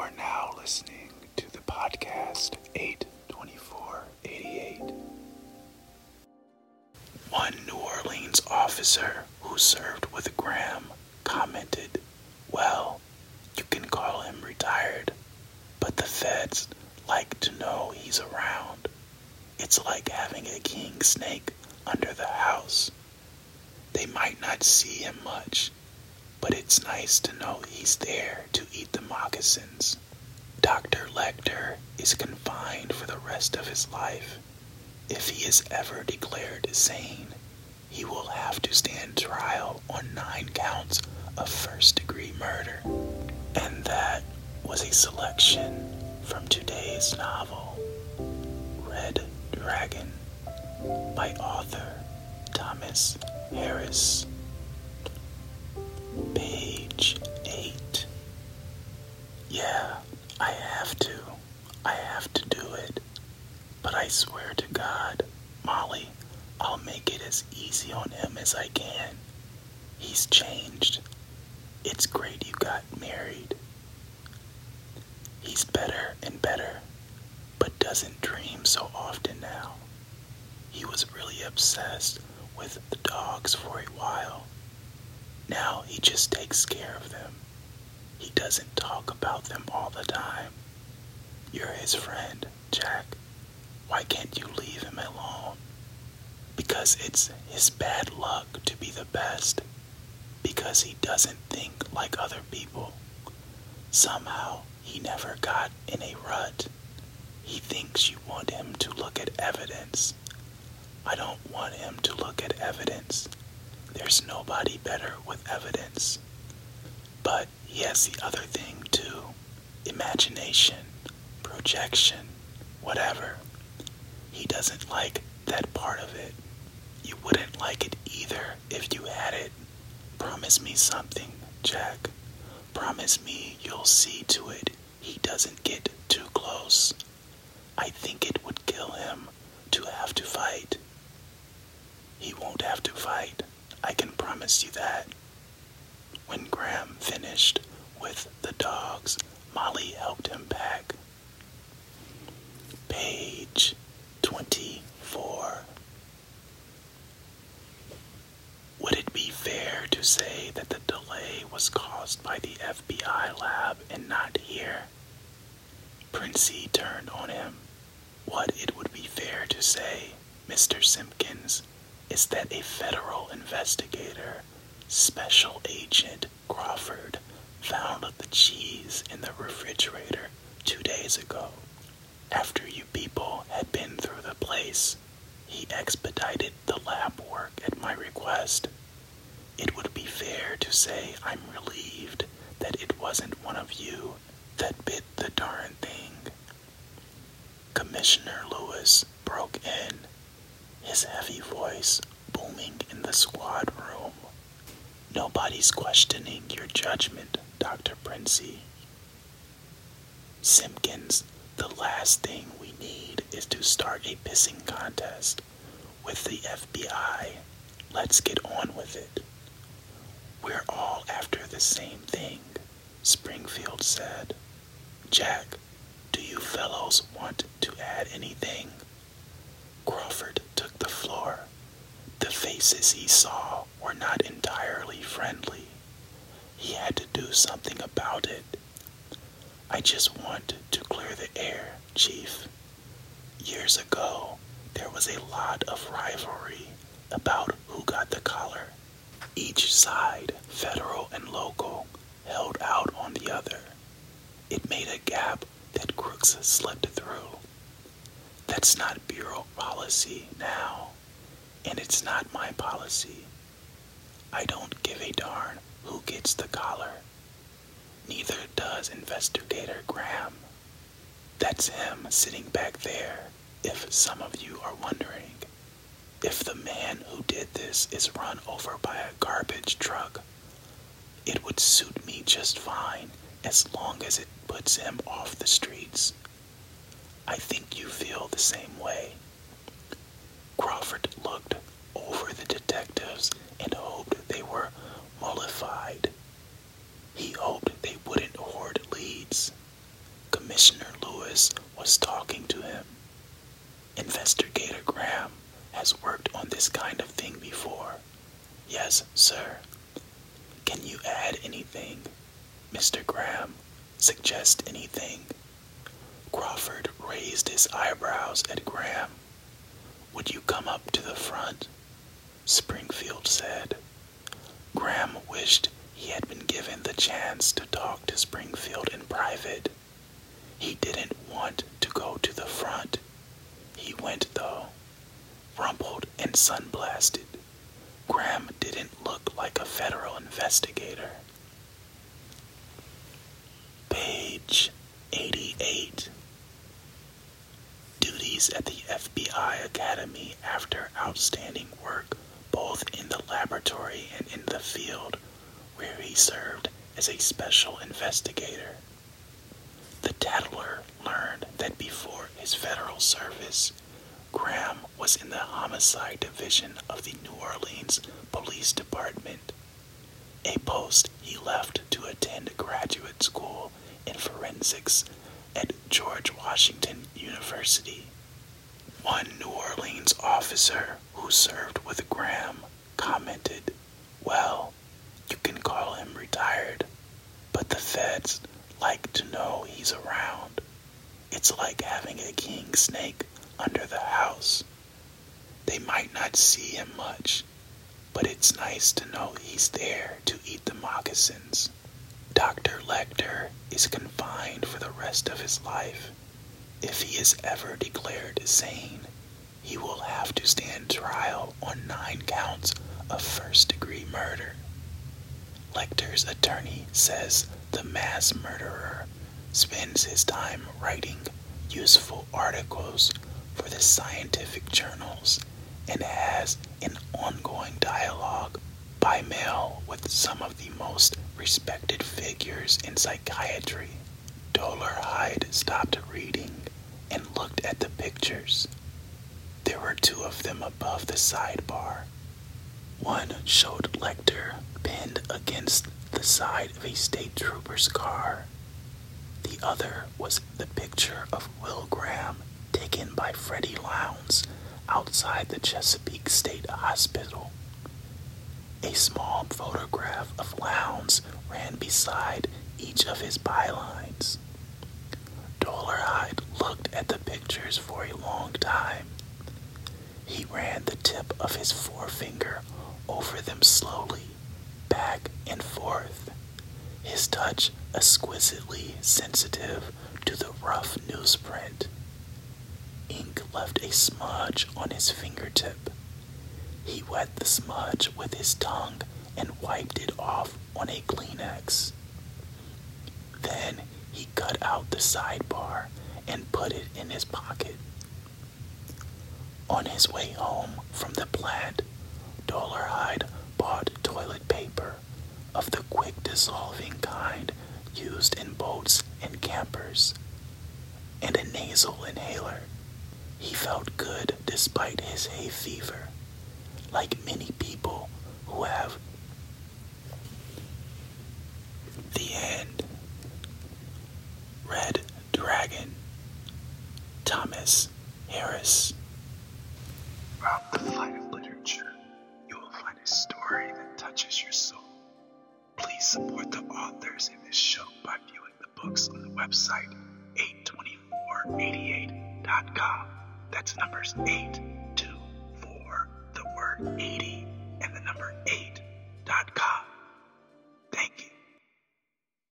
are now listening to the podcast 82488. One New Orleans officer who served with Graham commented, Well, you can call him retired, but the feds like to know he's around. It's like having a king snake under the house. They might not see him much, but it's nice to know he's there to eat the moccasins. Dr. Lecter is confined for the rest of his life. If he is ever declared sane, he will have to stand trial on nine counts of first degree murder. And that was a selection from today's novel, Red Dragon, by author Thomas Harris. Page 8. Yeah, I have to. I have to do it. But I swear to God, Molly, I'll make it as easy on him as I can. He's changed. It's great you got married. He's better and better, but doesn't dream so often now. He was really obsessed with the dogs for a while. Now he just takes care of them. He doesn't talk about them all the time. You're his friend, Jack. Why can't you leave him alone? Because it's his bad luck to be the best. Because he doesn't think like other people. Somehow, he never got in a rut. He thinks you want him to look at evidence. I don't want him to look at evidence. There's nobody better with evidence. But he has the other thing too imagination, projection, whatever. He doesn't like that part of it. You wouldn't like it either if you had it. Promise me something, Jack. Promise me you'll see to it he doesn't get too close. I think it would kill him to have to fight. He won't have to fight. I can promise you that. When Graham finished with the dogs, Molly helped him pack. Page 24. Would it be fair to say that the delay was caused by the FBI lab and not here? Princi turned on him. What it would be fair to say, Mr. Simpkins, is that a federal investigator, Special Agent Crawford, found the cheese in the refrigerator two days ago. After you people had been through the place, he expedited the lab work at my request. It would be fair to say I'm relieved that it wasn't one of you that bit the darn thing. Commissioner Lewis broke in, his heavy voice booming in the squad room. Nobody's questioning your judgment, Dr. Princi. Simpkins, the last thing we need is to start a pissing contest with the FBI. Let's get on with it. We're all after the same thing, Springfield said. Jack, do you fellows want to add anything? Crawford took the floor. The faces he saw were not entirely friendly. He had to do something about it. I just want to clear the air, Chief. Years ago, there was a lot of rivalry about who got the collar. Each side, federal and local, held out on the other. It made a gap that crooks slipped through. That's not Bureau policy now, and it's not my policy. I don't give a darn who gets the collar. Neither does Investigator Graham. That's him sitting back there, if some of you are wondering. If the man who did this is run over by a garbage truck, it would suit me just fine as long as it puts him off the streets. I think you feel the same way. Crawford looked over the detectives and hoped they were mollified. He hoped they wouldn't hoard leads. Commissioner Lewis was talking to him. Investigator Graham has worked on this kind of thing before. Yes, sir. Can you add anything? Mr. Graham, suggest anything? Crawford raised his eyebrows at Graham. Would you come up to the front? Springfield said. Graham wished he had been given the chance to talk to Springfield in private. He didn't want to go to the front. He went, though, rumpled and sunblasted. Graham didn't look like a federal investigator. Page 88 Duties at the FBI Academy after outstanding work both in the laboratory and in the field where he served as a special investigator. The Tattler learned that before his federal service, Graham was in the homicide division of the New Orleans Police Department, a post he left to attend graduate school in forensics at George Washington University. One New Orleans officer who served with Graham commented, Well, you can call him retired, but the feds like to know he's around. It's like having a king snake under the house. They might not see him much, but it's nice to know he's there to eat the moccasins. Dr. Lecter is confined for the rest of his life. If he is ever declared sane, he will have to stand trial on nine counts of first degree murder. Lecter's attorney says the mass murderer spends his time writing useful articles for the scientific journals and has an ongoing dialogue by mail with some of the most respected figures in psychiatry. Dolarhyde stopped reading and looked at the pictures. There were two of them above the sidebar. One showed Lecter pinned against the side of a state trooper's car. The other was the picture of Will Graham taken by Freddy Lounds outside the Chesapeake State Hospital. A small photograph of Lounds ran beside each of his bylines. Dolarhyde looked for a long time. He ran the tip of his forefinger over them slowly, back and forth, his touch exquisitely sensitive to the rough newsprint. Ink left a smudge on his fingertip. He wet the smudge with his tongue and wiped it off on a Kleenex. Then he cut out the sidebar and put it in his pocket. On his way home from the plant, Dolarhyde bought toilet paper of the quick dissolving kind used in boats and campers, and a nasal inhaler. He felt good despite his hay fever, like many people support the authors in this show by viewing the books on the website 82488.com. That's numbers 824, the word 80, and the number 8.com.